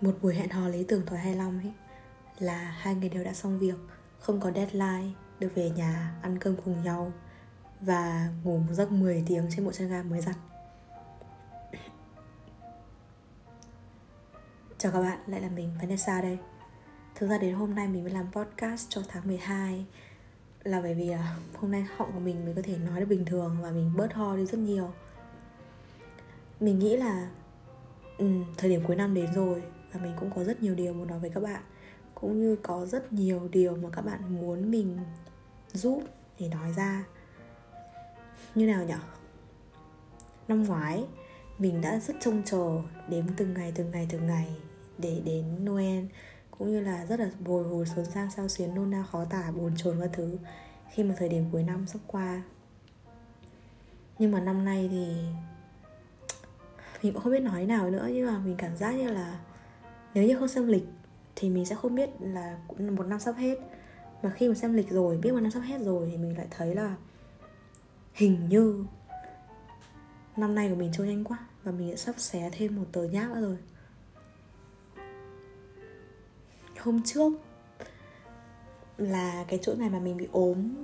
một buổi hẹn hò lý tưởng tuổi 25 ấy là hai người đều đã xong việc không có deadline được về nhà ăn cơm cùng nhau và ngủ một giấc 10 tiếng trên bộ chân ga mới giặt. Chào các bạn, lại là mình Vanessa đây. Thực ra đến hôm nay mình mới làm podcast cho tháng 12 Là bởi vì là hôm nay họng của mình mới có thể nói được bình thường Và mình bớt ho đi rất nhiều. Mình nghĩ là ừ, thời điểm cuối năm đến rồi và mình cũng có rất nhiều điều muốn nói với các bạn. Cũng như có rất nhiều điều mà các bạn muốn mình giúp để nói ra. Như nào nhở? Năm ngoái, mình đã rất trông chờ đếm từng ngày từng ngày từng ngày để đến Noel. Cũng như là rất là bồi hồi xuống sang sao xuyến nôn nao khó tả buồn chồn các thứ khi mà thời điểm cuối năm sắp qua. Nhưng mà năm nay thì mình cũng không biết nói nào nữa. Nhưng mà mình cảm giác như là nếu như không xem lịch thì mình sẽ không biết là một năm sắp hết. Mà khi mà xem lịch rồi, biết một năm sắp hết rồi thì mình lại thấy là hình như năm nay của mình trôi nhanh quá và mình đã sắp xé thêm một tờ nháp nữa rồi. Hôm trước là cái chỗ này mà mình bị ốm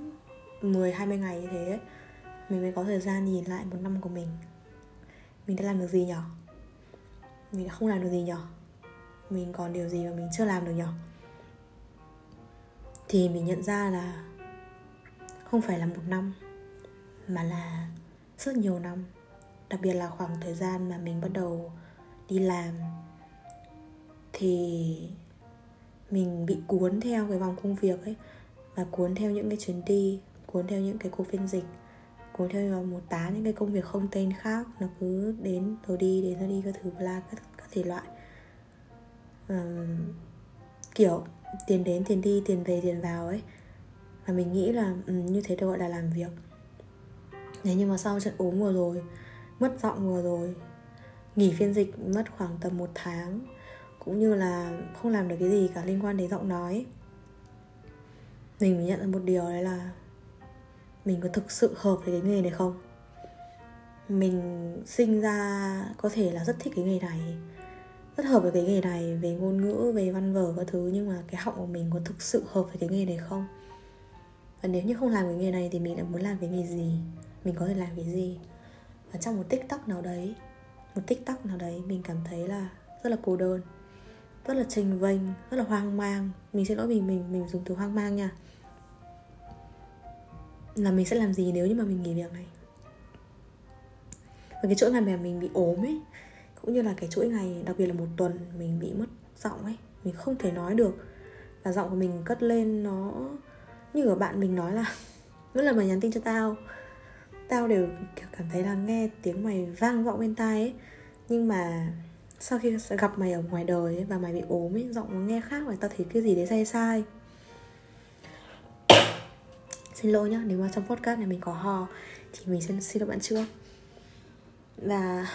10 20 ngày như thế mình mới có thời gian nhìn lại một năm của mình. Mình đã làm được gì nhở? Mình đã không làm được gì nhở? Mình còn điều gì mà mình chưa làm được nhở? Thì mình nhận ra là không phải là một năm mà là rất nhiều năm. Đặc biệt là khoảng thời gian mà mình bắt đầu đi làm thì mình bị cuốn theo cái vòng công việc ấy và cuốn theo những cái chuyến đi cuốn theo những cái cuộc phiên dịch cuốn theo một tá những cái công việc không tên khác nó cứ đến rồi đi đến rồi đi các thứ bla các, các thể loại um, kiểu tiền đến tiền đi tiền về tiền vào ấy. Và mình nghĩ là um, như thế được gọi là làm việc. Thế nhưng mà sau trận ốm vừa rồi Mất giọng vừa rồi Nghỉ phiên dịch mất khoảng tầm một tháng cũng như là không làm được cái gì cả liên quan đến giọng nói mình mới nhận ra một điều đấy là mình có thực sự hợp với cái nghề này không? Mình sinh ra có thể là rất thích cái nghề này rất hợp với cái nghề này, về ngôn ngữ, về văn vở các thứ, nhưng mà cái họng của mình có thực sự hợp với cái nghề này không? Và nếu như không làm cái nghề này thì mình lại muốn làm cái nghề gì? Mình có thể làm cái gì? Và trong một tiktok nào đấy, một tiktok nào đấy, mình cảm thấy là rất là cô đơn, rất là trình vênh, rất là hoang mang. Mình xin lỗi mình mình mình dùng từ hoang mang nha. Là mình sẽ làm gì nếu như mà mình nghỉ việc này? Và cái chỗ ngày mà mình bị ốm ấy cũng như là cái chuỗi ngày đặc biệt là một tuần mình bị mất giọng ấy mình không thể nói được. Và giọng của mình cất lên nó như ở bạn mình nói là mỗi lần mà nhắn tin cho tao tao đều cảm thấy là nghe tiếng mày vang vọng bên tai ấy. Nhưng mà sau khi gặp mày ở ngoài đời ấy, và mày bị ốm ấy giọng nó nghe khác và tao thấy cái gì đấy sai sai. Xin lỗi nhá nếu mà trong podcast này mình có hò thì mình xin xin lỗi bạn trước. Và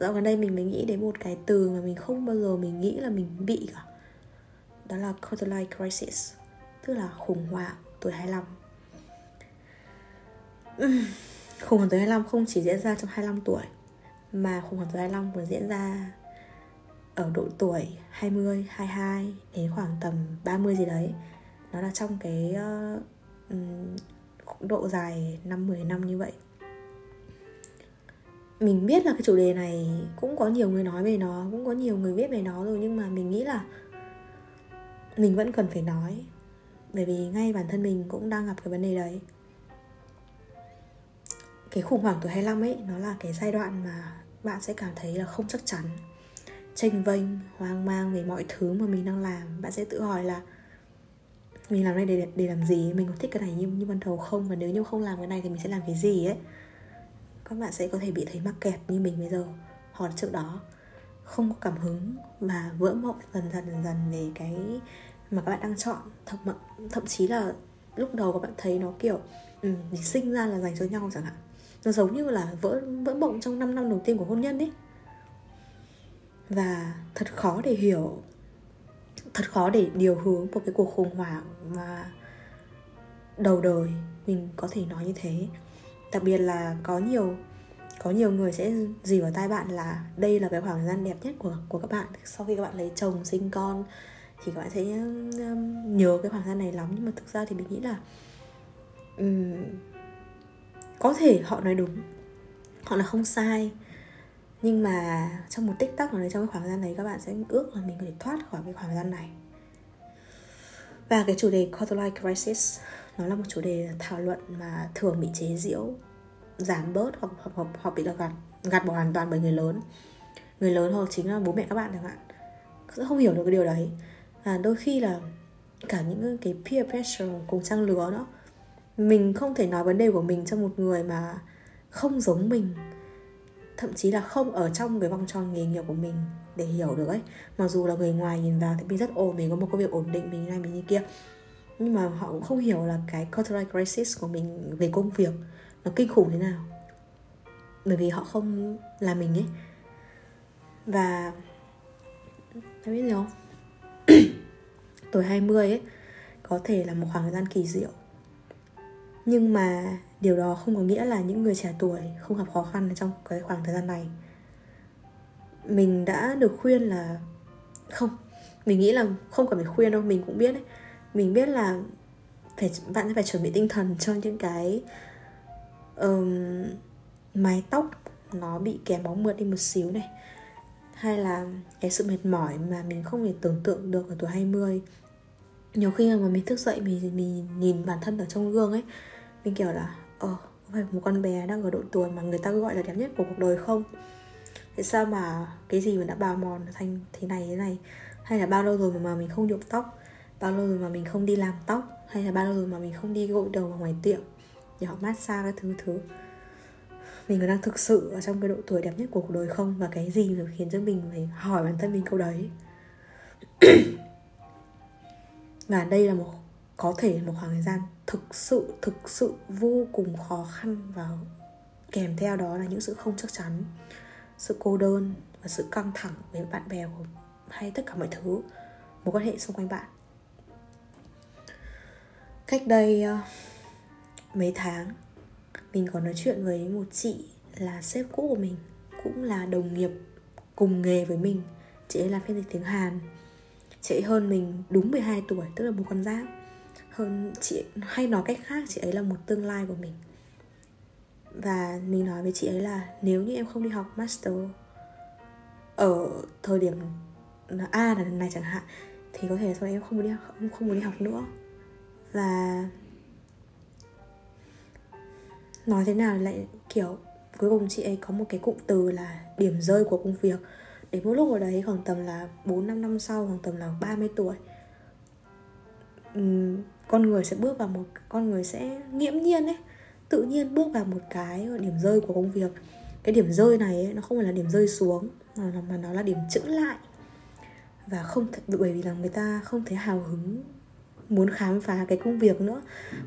dạo gần đây mình mới nghĩ đến một cái từ mà mình không bao giờ mình nghĩ là mình bị cả. Đó là quarter life crisis tức là khủng hoảng tuổi 25 khủng hoảng tuổi 25 không chỉ diễn ra trong 25 tuổi mà khủng hoảng tuổi 25 còn diễn ra ở độ tuổi 20, 22 đến khoảng tầm 30 gì đấy. Nó là trong cái uh, độ dài 5 10 năm như vậy. Mình biết là cái chủ đề này cũng có nhiều người nói về nó, cũng có nhiều người viết về nó rồi nhưng mà mình nghĩ là mình vẫn cần phải nói. Bởi vì ngay bản thân mình cũng đang gặp cái vấn đề đấy. Cái khủng hoảng tuổi 25 ấy nó là cái giai đoạn mà bạn sẽ cảm thấy là không chắc chắn tranh vênh hoang mang về mọi thứ mà mình đang làm. Bạn sẽ tự hỏi là mình làm này để, để làm gì? Mình có thích cái này như, như ban đầu không? Và nếu như không làm cái này thì mình sẽ làm cái gì ấy? Các bạn sẽ có thể bị thấy mắc kẹt như mình bây giờ. Hoặc trước đó không có cảm hứng và vỡ mộng dần dần dần dần về cái mà các bạn đang chọn. Thậm thậm chí là lúc đầu các bạn thấy nó kiểu um, sinh ra là dành cho nhau chẳng hạn. Nó giống như là vỡ vỡ mộng trong 5 năm đầu tiên của hôn nhân ấy. Và thật khó để hiểu thật khó để điều hướng một cái cuộc khủng hoảng mà đầu đời mình có thể nói như thế đặc biệt là có nhiều có nhiều người sẽ dì vào tai bạn là đây là cái khoảng thời gian đẹp nhất của của các bạn. Sau khi các bạn lấy chồng sinh con thì các bạn sẽ um, nhớ cái khoảng thời gian này lắm. Nhưng mà thực ra thì mình nghĩ là um, có thể họ nói đúng họ là không sai. Nhưng mà trong một tích tắc nào đấy trong cái khoảng thời gian này các bạn sẽ ước là mình có thể thoát khỏi cái khoảng thời gian này. Và cái chủ đề quarter life crisis nó là một chủ đề thảo luận mà thường bị chế giễu giảm bớt hoặc hoặc, hoặc, hoặc bị gạt gạt bỏ hoàn toàn bởi người lớn. Người lớn hoặc chính là bố mẹ các bạn chẳng hạn. Sẽ không hiểu được cái điều đấy. Và đôi khi là cả những cái peer pressure cùng trang lứa đó mình không thể nói vấn đề của mình cho một người mà không giống mình. Thậm chí là không ở trong cái vòng tròn nghề nghiệp của mình để hiểu được ấy. Mặc dù là người ngoài nhìn vào thì mình rất ổn mình có một công việc ổn định mình như này mình như kia nhưng mà họ cũng không hiểu là cái cultural crisis của mình về công việc nó kinh khủng thế nào. Bởi vì họ không là mình ấy. Và, em biết gì không? Tuổi 20 ấy, có thể là một khoảng thời gian kỳ diệu. Nhưng mà điều đó không có nghĩa là những người trẻ tuổi không gặp khó khăn trong cái khoảng thời gian này. Mình đã được khuyên là không. Mình nghĩ là không cần phải khuyên đâu, mình cũng biết đấy mình biết là phải bạn sẽ phải chuẩn bị tinh thần cho những cái um, mái tóc nó bị kém bóng mượt đi một xíu này. Hay là cái sự mệt mỏi mà mình không thể tưởng tượng được ở tuổi 20 nhiều khi mà mình thức dậy mình, mình nhìn bản thân ở trong gương ấy mình kiểu là ờ có phải một con bé đang ở độ tuổi mà người ta gọi là đẹp nhất của cuộc đời không? Tại sao mà cái gì mà đã bào mòn thành thế này thế này? Hay là bao lâu rồi mà mình không nhuộm tóc? Bao lâu rồi mà mình không đi làm tóc? Hay là bao lâu rồi mà mình không đi gội đầu ở ngoài tiệm để họ massage các thứ thứ? Mình có đang thực sự ở trong cái độ tuổi đẹp nhất của cuộc đời không? Và cái gì mà khiến cho mình phải hỏi bản thân mình câu đấy? Và đây là một, có thể một khoảng thời gian thực sự thực sự vô cùng khó khăn và kèm theo đó là những sự không chắc chắn, sự cô đơn và sự căng thẳng với bạn bè của hay tất cả mọi thứ, mối quan hệ xung quanh bạn cách đây uh, mấy tháng mình có nói chuyện với một chị là sếp cũ của mình cũng là đồng nghiệp cùng nghề với mình. Chị ấy làm phiên dịch tiếng Hàn. Chị ấy hơn mình đúng 12 tuổi tức là một con giáp. Hơn chị hay nói cách khác chị ấy là một tương lai của mình. Và mình nói với chị ấy là nếu như em không đi học master ở thời điểm A là này chẳng hạn thì có thể sau này em không muốn đi học, không muốn đi học nữa và nói thế nào lại kiểu cuối cùng chị ấy có một cái cụm từ là điểm rơi của công việc. Để một lúc ở đấy khoảng tầm là 4 năm năm sau khoảng tầm là 30 tuổi con người sẽ bước vào một con người sẽ nghiễm nhiên ấy tự nhiên bước vào một cái điểm rơi của công việc. Cái điểm rơi này ấy, nó không phải là điểm rơi xuống mà, mà nó là điểm chững lại. Và không th- bởi vì là người ta không thấy hào hứng muốn khám phá cái công việc nữa.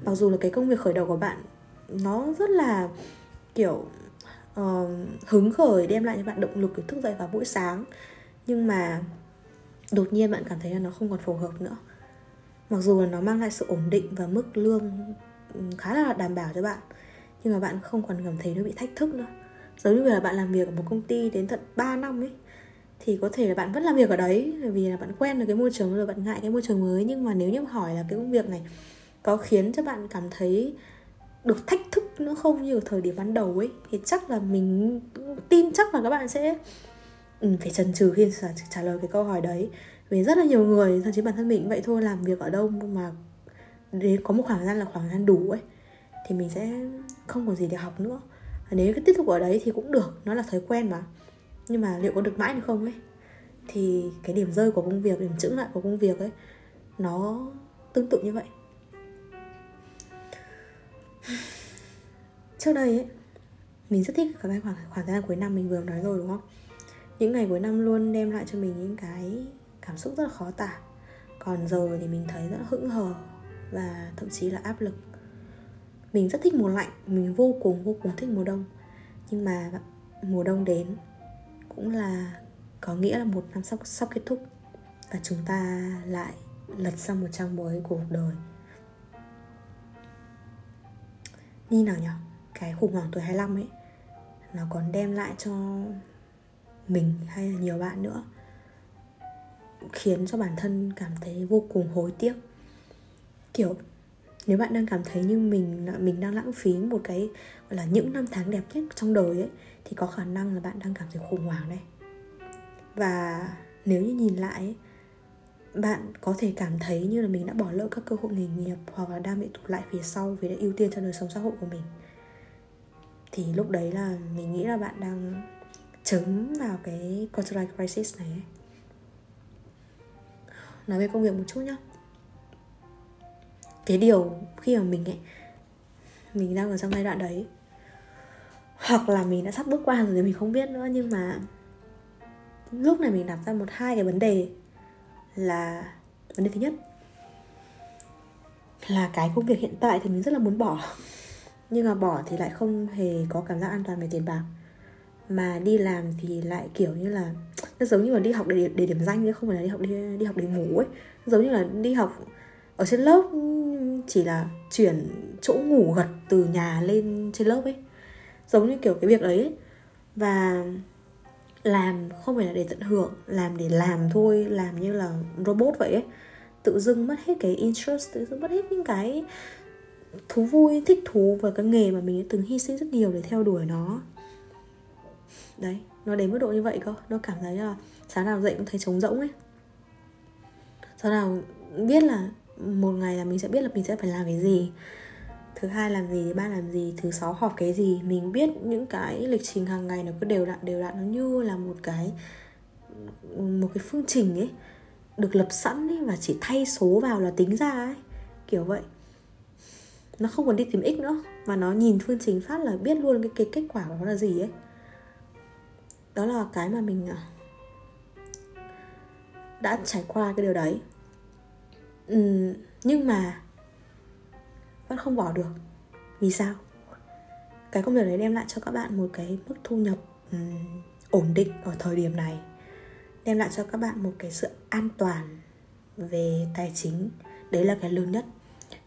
Mặc dù là cái công việc khởi đầu của bạn nó rất là kiểu uh, hứng khởi đem lại cho bạn động lực để thức dậy vào buổi sáng. Nhưng mà đột nhiên bạn cảm thấy là nó không còn phù hợp nữa. Mặc dù là nó mang lại sự ổn định và mức lương khá là đảm bảo cho bạn nhưng mà bạn không còn cảm thấy nó bị thách thức nữa. Giống như là bạn làm việc ở một công ty đến tận 3 năm ấy thì có thể là bạn vẫn làm việc ở đấy vì là bạn quen được cái môi trường rồi bạn ngại cái môi trường mới. Nhưng mà nếu như hỏi là cái công việc này có khiến cho bạn cảm thấy được thách thức nữa không như ở thời điểm ban đầu ấy thì chắc là mình tin chắc là các bạn sẽ ừ, phải chần chừ khi trả, trả lời cái câu hỏi đấy. Vì rất là nhiều người thậm chí bản thân mình cũng vậy thôi làm việc ở đâu mà đến có một khoảng thời gian là khoảng thời gian đủ ấy thì mình sẽ không còn gì để học nữa. Nếu cứ tiếp tục ở đấy thì cũng được nó là thói quen mà nhưng mà liệu có được mãi được không ấy? Thì cái điểm rơi của công việc, điểm chững lại của công việc ấy, nó tương tự như vậy. Trước đây ấy, mình rất thích cái khoảng khoảng thời gian cuối năm mình vừa nói rồi, đúng không? Những ngày cuối năm luôn đem lại cho mình những cái cảm xúc rất là khó tả. Còn giờ thì mình thấy rất là hững hờ và thậm chí là áp lực. Mình rất thích mùa lạnh, mình vô cùng vô cùng thích mùa đông. Nhưng mà mùa đông đến cũng là có nghĩa là một năm sắp sắp kết thúc và chúng ta lại lật sang một trang mới của cuộc đời. Như nào nhỉ? Cái khủng hoảng tuổi 25 ấy, nó còn đem lại cho mình hay là nhiều bạn nữa, khiến cho bản thân cảm thấy vô cùng hối tiếc. Kiểu nếu bạn đang cảm thấy như mình mình đang lãng phí một cái gọi là những năm tháng đẹp nhất trong đời ấy thì có khả năng là bạn đang cảm thấy khủng hoảng đây và nếu như nhìn lại ấy, bạn có thể cảm thấy như là mình đã bỏ lỡ các cơ hội nghề nghiệp hoặc là đang bị tụt lại phía sau vì đã ưu tiên cho đời sống xã hội của mình. Thì lúc đấy là mình nghĩ là bạn đang chấm vào cái quarter life crisis này ấy. nói về công việc một chút nhá cái điều khi mà mình ấy mình đang ở trong giai đoạn đấy. Hoặc là mình đã sắp bước qua rồi thì mình không biết nữa nhưng mà lúc này mình đặt ra một hai cái vấn đề là vấn đề thứ nhất là cái công việc hiện tại thì mình rất là muốn bỏ. Nhưng mà bỏ thì lại không hề có cảm giác an toàn về tiền bạc. Mà đi làm thì lại kiểu như là nó giống như là đi học để, để điểm danh chứ không phải là đi học đi, đi học để ngủ ấy. Giống như là đi học ở trên lớp ừ, chỉ là chuyển chỗ ngủ gật từ nhà lên trên lớp ấy. Giống như kiểu cái việc đấy ấy. và làm không phải là để tận hưởng, làm để làm thôi, làm như là robot vậy ấy. Tự dưng mất hết cái interest, tự dưng mất hết những cái thú vui, thích thú và cái nghề mà mình từng hy sinh rất nhiều để theo đuổi nó. Đấy, nó đến mức độ như vậy cơ. Nó cảm thấy là sáng nào dậy cũng thấy trống rỗng ấy. Sáng nào biết là một ngày là mình sẽ biết là mình sẽ phải làm cái gì. Thứ hai làm gì thứ ba làm gì thứ sáu họp cái gì. Mình biết những cái lịch trình hàng ngày nó cứ đều đặn đều đặn. Nó như là một cái một cái phương trình ấy được lập sẵn ấy và chỉ thay số vào là tính ra ấy. Kiểu vậy. Nó không còn đi tìm x nữa mà nó nhìn phương trình phát là biết luôn cái, cái kết quả của nó là gì ấy. Đó là cái mà mình à, đã trải qua cái điều đấy ừ, nhưng mà vẫn không bỏ được. Vì sao? Cái công việc đấy đem lại cho các bạn một cái mức thu nhập um, ổn định ở thời điểm này. Đem lại cho các bạn một cái sự an toàn về tài chính. Đấy là cái lớn nhất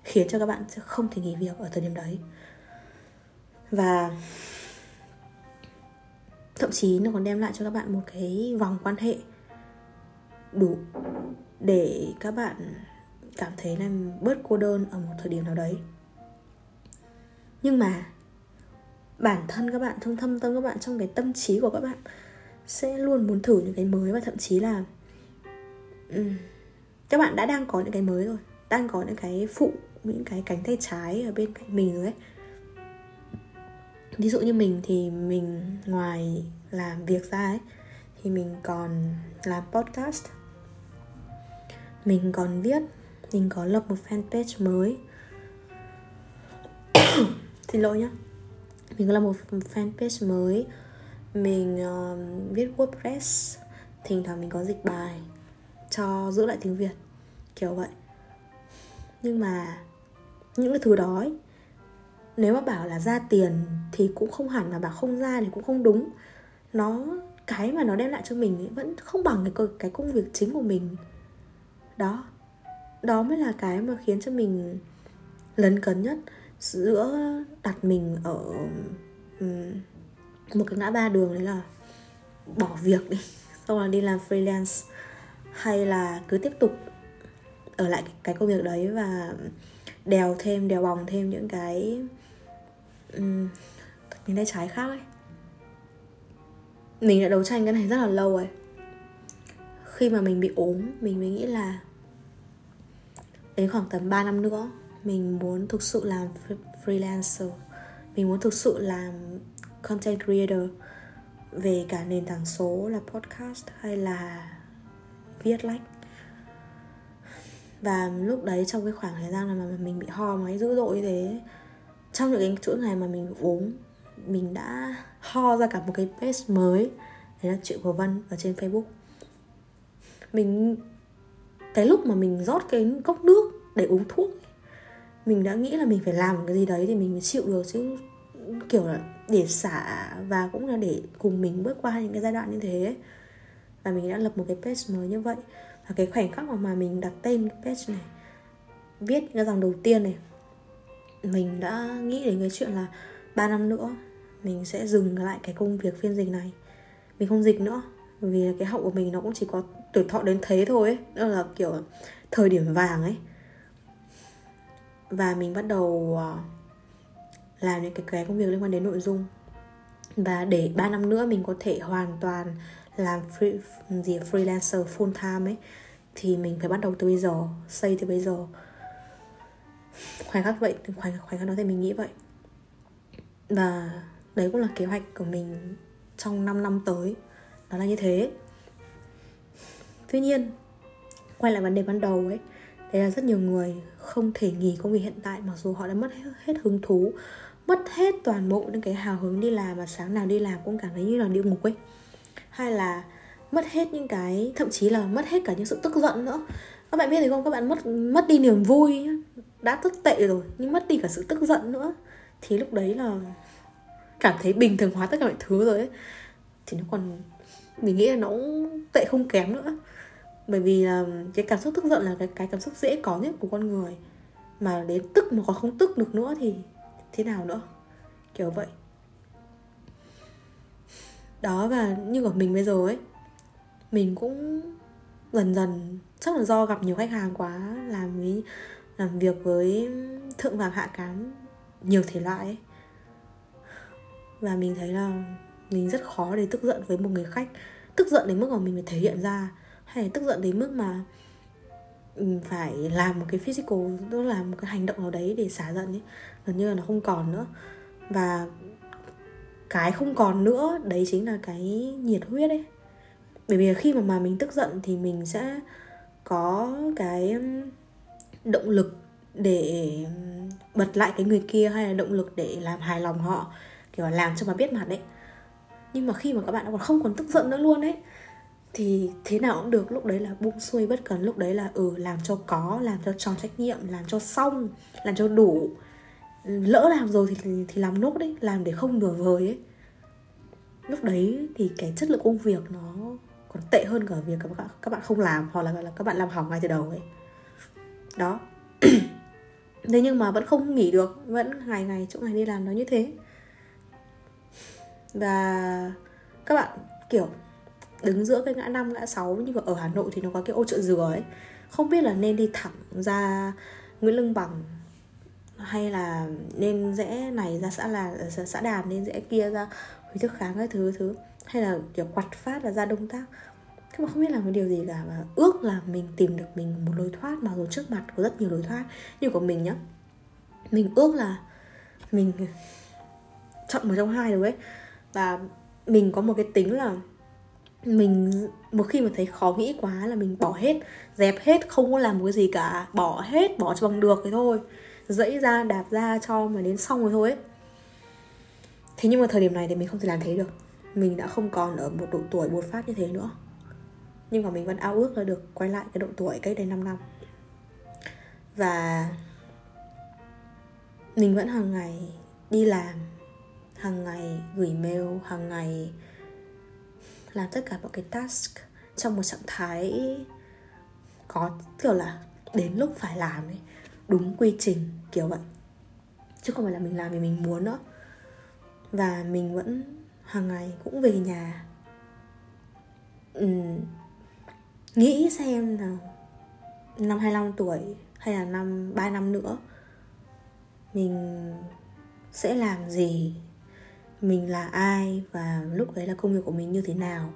khiến cho các bạn sẽ không thể nghỉ việc ở thời điểm đấy. Và thậm chí nó còn đem lại cho các bạn một cái vòng quan hệ đủ để các bạn cảm thấy là bớt cô đơn ở một thời điểm nào đấy. Nhưng mà bản thân các bạn trong thâm tâm các bạn trong cái tâm trí của các bạn sẽ luôn muốn thử những cái mới và thậm chí là um, các bạn đã đang có những cái mới rồi đang có những cái phụ những cái cánh tay trái ở bên cạnh mình rồi ấy. Ví dụ như mình thì mình ngoài làm việc ra ấy thì mình còn làm podcast. Mình còn viết mình có lập một fanpage mới. Xin lỗi nhá. Mình có lập một fanpage mới. Mình uh, viết wordpress. Thỉnh thoảng mình có dịch bài cho giữ lại tiếng việt kiểu vậy. Nhưng mà những cái thứ đó ấy, nếu mà bảo là ra tiền thì cũng không hẳn là bảo không ra thì cũng không đúng. Nó cái mà nó đem lại cho mình ấy vẫn không bằng cái cái công việc chính của mình. Đó đó mới là cái mà khiến cho mình lấn cấn nhất giữa đặt mình ở một cái ngã ba đường đấy là bỏ việc đi xong là đi làm freelance hay là cứ tiếp tục ở lại cái công việc đấy và đèo thêm đèo bòng thêm những cái um, những cái trái khác ấy. Mình đã đấu tranh cái này rất là lâu rồi. Khi mà mình bị ốm mình mới nghĩ là đến khoảng tầm 3 năm nữa, mình muốn thực sự làm freelancer. Mình muốn thực sự làm content creator. Về cả nền tảng số là podcast hay là viết lách. Và lúc đấy trong cái khoảng thời gian mà mình bị ho máy dữ dội như thế, trong những cái chuỗi ngày mà mình ốm mình đã ho ra cả một cái page mới. Đấy là chuyện của Vân ở trên Facebook. Mình cái lúc mà mình rót cái cốc nước để uống thuốc mình đã nghĩ là mình phải làm cái gì đấy thì mình mới chịu được chứ. Kiểu là để xả và cũng là để cùng mình bước qua những cái giai đoạn như thế và mình đã lập một cái page mới như vậy. Và cái khoảnh khắc mà, mình đặt tên cái page này viết cái dòng đầu tiên này mình đã nghĩ đến cái chuyện là ba năm nữa mình sẽ dừng lại cái công việc phiên dịch này. Mình không dịch nữa vì cái hậu của mình nó cũng chỉ có tuổi thọ đến thế thôi ấy. Đó là kiểu thời điểm vàng ấy. Và mình bắt đầu à, làm những cái, cái công việc liên quan đến nội dung. Và để 3 năm nữa mình có thể hoàn toàn làm free, gì freelancer full time ấy thì mình phải bắt đầu từ bây giờ xây từ bây giờ. Khoảnh khắc vậy khoảnh khoảnh khắc đó thì mình nghĩ vậy. Và đấy cũng là kế hoạch của mình trong 5 năm tới nó là như thế. Tuy nhiên quay lại vấn đề ban đầu ấy đấy là rất nhiều người không thể nghỉ công việc hiện tại mặc dù họ đã mất hết, hết hứng thú mất hết toàn bộ những cái hào hứng đi làm và sáng nào đi làm cũng cảm thấy như là địa ngục ấy. Hay là mất hết những cái thậm chí là mất hết cả những sự tức giận nữa. Các bạn biết thì không? Các bạn mất mất đi niềm vui đã rất tệ rồi nhưng mất đi cả sự tức giận nữa. Thì lúc đấy là cảm thấy bình thường hóa tất cả mọi thứ rồi ấy. Thì nó còn mình nghĩ là nó cũng tệ không kém nữa. Bởi vì là cái cảm xúc tức giận là cái cái cảm xúc dễ có nhất của con người. Mà đến tức mà còn không tức được nữa thì thế nào nữa? Kiểu vậy. Đó, và như của mình bây giờ ấy, mình cũng dần dần, chắc là do gặp nhiều khách hàng quá, làm với làm việc với thượng vàng hạ cám nhiều thể loại ấy. Và mình thấy là mình rất khó để tức giận với một người khách. Tức giận đến mức mà mình phải thể hiện ra. Hay là tức giận đến mức mà ừ, phải làm một cái physical, tức là một cái hành động nào đấy để xả giận ấy. Gần như là nó không còn nữa. Và cái không còn nữa, đấy chính là cái nhiệt huyết ấy. Bởi vì khi mà mà mình tức giận thì mình sẽ có cái ừ, động lực để ừ, bật lại cái người kia, hay là động lực để làm hài lòng họ, kiểu làm cho mà biết mặt đấy nhưng mà khi mà các bạn còn không còn tức giận nữa luôn ấy thì thế nào cũng được. Lúc đấy là buông xuôi bất cần. Lúc đấy là ừ làm cho có làm cho tròn trách nhiệm làm cho xong làm cho đủ. Lỡ làm rồi thì thì làm nốt đấy làm để không nửa vời ấy. Lúc đấy thì cái chất lượng công việc nó còn tệ hơn cả việc các bạn các bạn không làm hoặc là, là các bạn làm hỏng ngay từ đầu ấy. Đó. Thế nhưng mà vẫn không nghỉ được. Vẫn ngày ngày chỗ ngày đi làm nó như thế và các bạn, kiểu, đứng giữa cái ngã năm, ngã sáu nhưng mà ở Hà Nội thì nó có cái ô chợ dừa ấy. Không biết là nên đi thẳng ra Nguyễn Lương Bằng hay là nên rẽ này ra xã là, xã đàn nên rẽ kia ra Huy Thức Kháng cái thứ thứ. Hay là, kiểu, quạt phát là ra Đông Tác các bạn không biết làm cái điều gì cả và ước là mình tìm được mình một lối thoát mà rồi trước mặt có rất nhiều lối thoát như của mình nhá, mình ước là mình chọn một trong hai rồi ấy và mình có một cái tính là mình, một khi mà thấy khó nghĩ quá là mình bỏ hết, dẹp hết, không có làm cái gì cả. Bỏ hết, bỏ cho bằng được thế thôi. Dẫy ra, đạp ra cho mà đến xong rồi thôi ấy. Thế nhưng mà thời điểm này thì mình không thể làm thế được. Mình đã không còn ở một độ tuổi bột phát như thế nữa. Nhưng mà mình vẫn ao ước là được quay lại cái độ tuổi cách đây 5 năm. Và mình vẫn hàng ngày đi làm hàng ngày gửi mail hàng ngày làm tất cả mọi cái task trong một trạng thái có kiểu là đến lúc phải làm ấy đúng quy trình kiểu vậy. Chứ không phải là mình làm vì mình muốn nữa. Và mình vẫn hàng ngày cũng về nhà. Uhm, nghĩ xem là năm 25 tuổi hay là năm 3 năm nữa mình sẽ làm gì? Mình là ai và lúc đấy là công việc của mình như thế nào.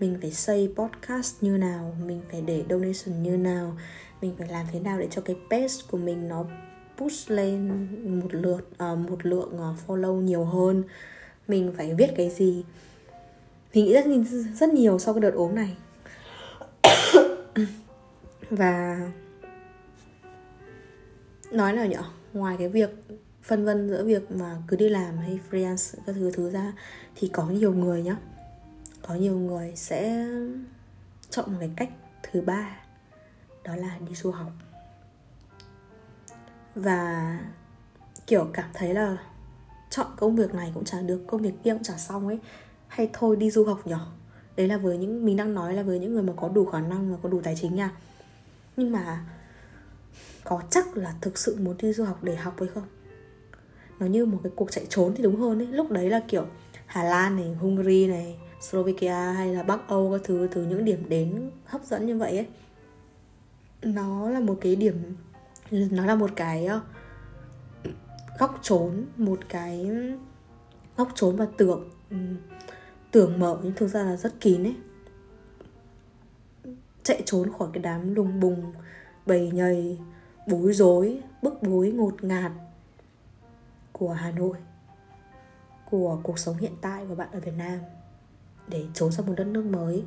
Mình phải xây podcast như nào mình phải để donation như nào mình phải làm thế nào để cho cái page của mình nó push lên một lượt uh, một lượng uh, follow nhiều hơn. Mình phải viết cái gì? Mình nghĩ rất rất nhiều sau cái đợt ốm này. Và nói nào nhở? Ngoài cái việc phân vân giữa việc mà cứ đi làm hay freelance các thứ thứ ra thì có nhiều người nhá. Có nhiều người sẽ chọn một cái cách thứ ba, đó là đi du học. Và, kiểu, cảm thấy là chọn công việc này cũng chả được, công việc kia cũng chả xong ấy. Hay thôi đi du học nhỏ. Đấy là với những, mình đang nói là với những người mà có đủ khả năng và có đủ tài chính nha. Nhưng mà có chắc là thực sự muốn đi du học để học hay không? Nó như một cái cuộc chạy trốn thì đúng hơn ấy. Lúc đấy là kiểu Hà Lan này, Hungary này, Slovakia hay là Bắc Âu các thứ, từ những điểm đến hấp dẫn như vậy ấy. Nó là một cái điểm, nó là một cái ờ, góc trốn, một cái góc trốn và tưởng tưởng mở, nhưng thực ra là rất kín ấy. Chạy trốn khỏi cái đám lùng bùng, bầy nhầy, bối rối, bức bối, ngột ngạt của Hà Nội của cuộc sống hiện tại của bạn ở Việt Nam để trốn sang một đất nước mới.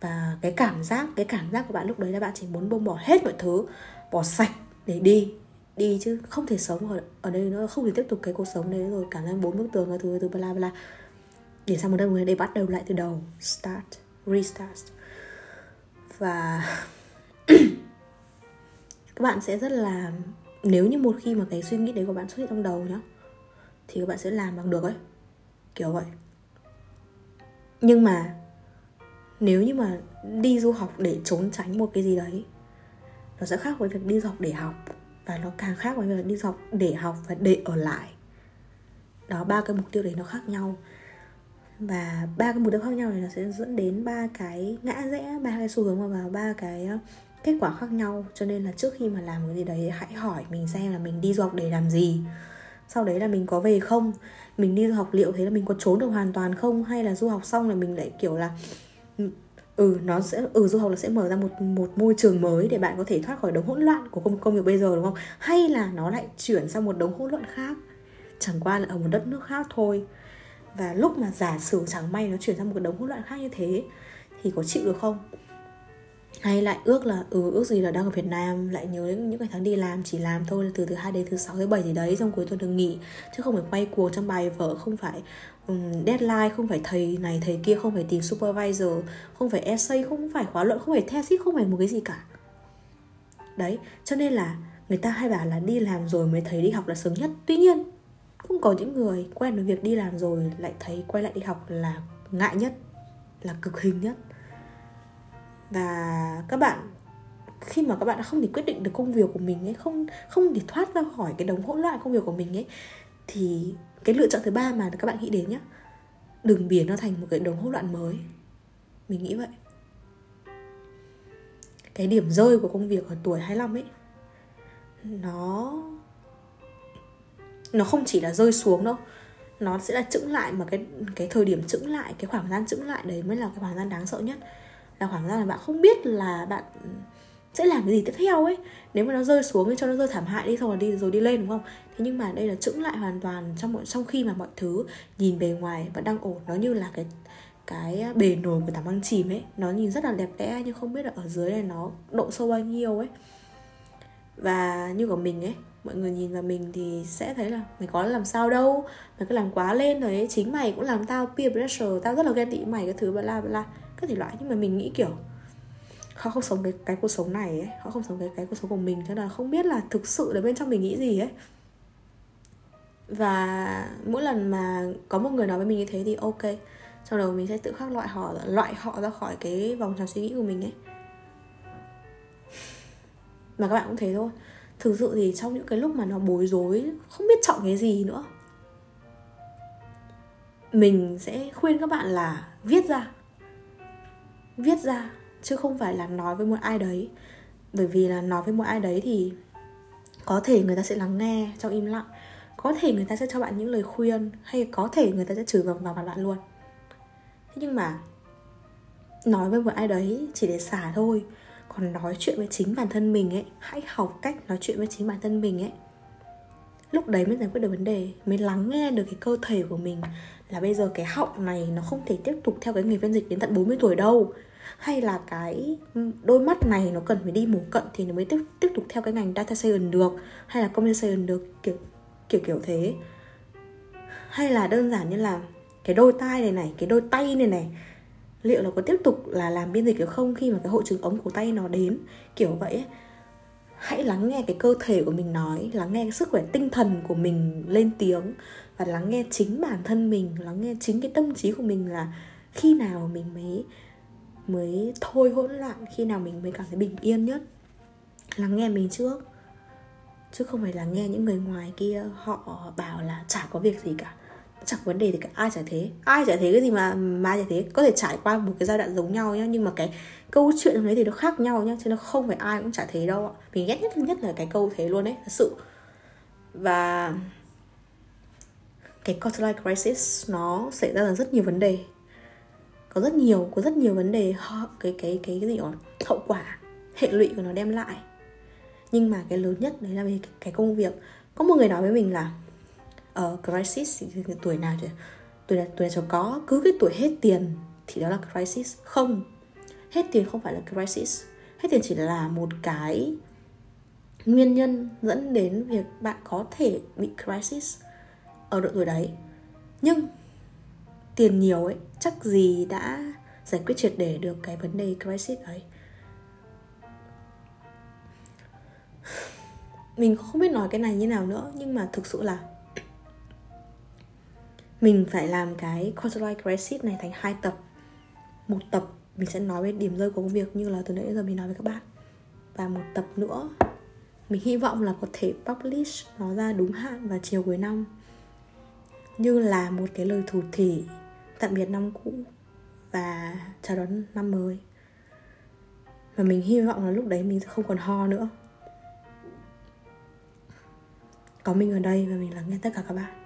Và cái cảm giác cái cảm giác của bạn lúc đấy là bạn chỉ muốn buông bỏ hết mọi thứ bỏ sạch để đi đi chứ không thể sống ở, ở đây nữa không thể tiếp tục cái cuộc sống đấy rồi cảm giác bốn bức tường các thứ từ bla bla. Để sang một đất mới để bắt đầu lại từ đầu start restart. Và các bạn sẽ rất là nếu như một khi mà cái suy nghĩ đấy của bạn xuất hiện trong đầu nhá, thì các bạn sẽ làm bằng được ấy. Kiểu vậy. Nhưng mà nếu như mà đi du học để trốn tránh một cái gì đấy, nó sẽ khác với việc đi du học để học, và nó càng khác với việc đi du học để học và để ở lại. Đó, ba cái mục tiêu đấy nó khác nhau. Và ba cái mục tiêu khác nhau này nó sẽ dẫn đến ba cái ngã rẽ, ba cái xu hướng và ba cái kết quả khác nhau, cho nên là trước khi mà làm cái gì đấy, hãy hỏi mình xem là mình đi du học để làm gì. Sau đấy là mình có về không? Mình đi du học liệu thế là mình có trốn được hoàn toàn không? Hay là du học xong là mình lại kiểu là ừ nó sẽ ừ du học là sẽ mở ra một một môi trường mới để bạn có thể thoát khỏi đống hỗn loạn của công công việc bây giờ, đúng không? Hay là nó lại chuyển sang một đống hỗn loạn khác? Chẳng qua là ở một đất nước khác thôi. Và lúc mà giả sử chẳng may nó chuyển sang một đống hỗn loạn khác như thế, thì có chịu được không? Hay lại ước là ừ ước gì là đang ở Việt Nam lại nhớ những, những ngày tháng đi làm chỉ làm thôi từ thứ hai đến thứ sáu thứ bảy gì đấy xong cuối tuần được nghỉ. Chứ không phải quay cuồng trong bài vở không phải um, deadline không phải thầy này thầy kia không phải tìm supervisor không phải essay không phải khóa luận không phải thesis không phải một cái gì cả. Đấy cho nên là người ta hay bảo là đi làm rồi mới thấy đi học là sướng nhất. Tuy nhiên cũng có những người quen với việc đi làm rồi lại thấy quay lại đi học là ngại nhất là cực hình nhất và các bạn, khi mà các bạn đã không thể quyết định được công việc của mình ấy, không không thể thoát ra khỏi cái đống hỗn loạn công việc của mình ấy, thì cái lựa chọn thứ ba mà các bạn nghĩ đến nhé đừng biến nó thành một cái đống hỗn loạn mới. Mình nghĩ vậy. Cái điểm rơi của công việc ở tuổi 25 ấy, nó nó không chỉ là rơi xuống đâu, nó sẽ là chững lại mà cái cái thời điểm chững lại, cái khoảng gian chững lại đấy mới là cái khoảng gian đáng sợ nhất là khoảng gian là bạn không biết là bạn sẽ làm cái gì tiếp theo ấy. Nếu mà nó rơi xuống thì cho nó rơi thảm hại đi, xong rồi đi rồi đi lên, đúng không? Thế nhưng mà đây là chững lại hoàn toàn trong mọi, trong khi mà mọi thứ nhìn bề ngoài vẫn đang ổn. Nó như là cái cái bề nổi của tảng băng chìm ấy. Nó nhìn rất là đẹp đẽ nhưng không biết là ở dưới này nó độ sâu bao nhiêu ấy. Và như của mình ấy, mọi người nhìn vào mình thì sẽ thấy là mày có làm sao đâu, mày cứ làm quá lên rồi ấy. Chính mày cũng làm tao peer pressure, tao rất là ghen tị. Mày cái thứ bla bla các thể loại. Nhưng mà mình nghĩ kiểu họ không sống cái cái cuộc sống này ấy, họ không sống cái cái cuộc sống của mình cho nên là không biết là thực sự là bên trong mình nghĩ gì ấy. Và mỗi lần mà có một người nói với mình như thế thì ok, sau đầu mình sẽ tự khắc loại họ loại họ ra khỏi cái vòng tròn suy nghĩ của mình ấy. Mà các bạn cũng thế thôi. Thực sự thì trong những cái lúc mà nó bối rối, không biết chọn cái gì nữa, mình sẽ khuyên các bạn là viết ra viết ra, chứ không phải là nói với một ai đấy. Bởi vì là nói với một ai đấy thì có thể người ta sẽ lắng nghe trong im lặng, có thể người ta sẽ cho bạn những lời khuyên, hay có thể người ta sẽ chửi vào vào mặt bạn luôn. Thế nhưng mà nói với một ai đấy chỉ để xả thôi, còn nói chuyện với chính bản thân mình ấy, hãy học cách nói chuyện với chính bản thân mình ấy lúc đấy mới giải quyết được vấn đề, mới lắng nghe được cái cơ thể của mình là bây giờ cái họng này nó không thể tiếp tục theo cái nghề phiên dịch đến tận 40 tuổi đâu hay là cái đôi mắt này nó cần phải đi mổ cận thì nó mới tiếp tiếp tục theo cái ngành data science được, hay là communication được, kiểu kiểu kiểu thế hay là đơn giản như là cái đôi tai này này, cái đôi tay này này, liệu là có tiếp tục là làm biên dịch được không khi mà cái hội chứng ống cổ tay nó đến, kiểu vậy ấy hãy lắng nghe cái cơ thể của mình nói, lắng nghe cái sức khỏe tinh thần của mình lên tiếng và lắng nghe chính bản thân mình, lắng nghe chính cái tâm trí của mình là khi nào mình mới mới thôi hỗn loạn, khi nào mình mới cảm thấy bình yên nhất. Lắng nghe mình trước, chứ không phải là nghe những người ngoài kia, họ bảo là chả có việc gì cả chẳng vấn đề thì cả, ai chả thế. Ai chả thế cái gì mà mà chả thế. Có thể trải qua một cái giai đoạn giống nhau nhá, nhưng mà cái câu chuyện đấy thì nó khác nhau nhá, chứ nó không phải ai cũng chả thế đâu ạ. Mình ghét nhất nhất là cái câu thế luôn đấy, thật sự. Và cái quarter life crisis nó xảy ra là rất nhiều vấn đề. Có rất nhiều, có rất nhiều vấn đề cái cái cái cái gì đó hậu quả, hệ lụy của nó đem lại. Nhưng mà cái lớn nhất đấy là về cái công việc. Có một người nói với mình là uh, crisis thì tuổi nào chứ? Tuổi nào tuổi nào cho có cứ cái tuổi hết tiền thì đó là crisis. Không hết tiền không phải là crisis. Hết tiền chỉ là một cái nguyên nhân dẫn đến việc bạn có thể bị crisis ở độ tuổi đấy. Nhưng tiền nhiều ấy chắc gì đã giải quyết triệt để được cái vấn đề crisis ấy? Mình không biết nói cái này như nào nữa nhưng mà thực sự là mình phải làm cái quarterly crisis này thành hai tập. Một tập mình sẽ nói về điểm rơi của công việc như là từ nãy đến giờ mình nói với các bạn. Và một tập nữa, mình hy vọng là có thể publish nó ra đúng hạn vào chiều cuối năm. Như là một cái lời thủ thỉ tạm biệt năm cũ và chào đón năm mới. Và mình hy vọng là lúc đấy mình sẽ không còn ho nữa. Có mình ở đây và mình lắng nghe tất cả các bạn.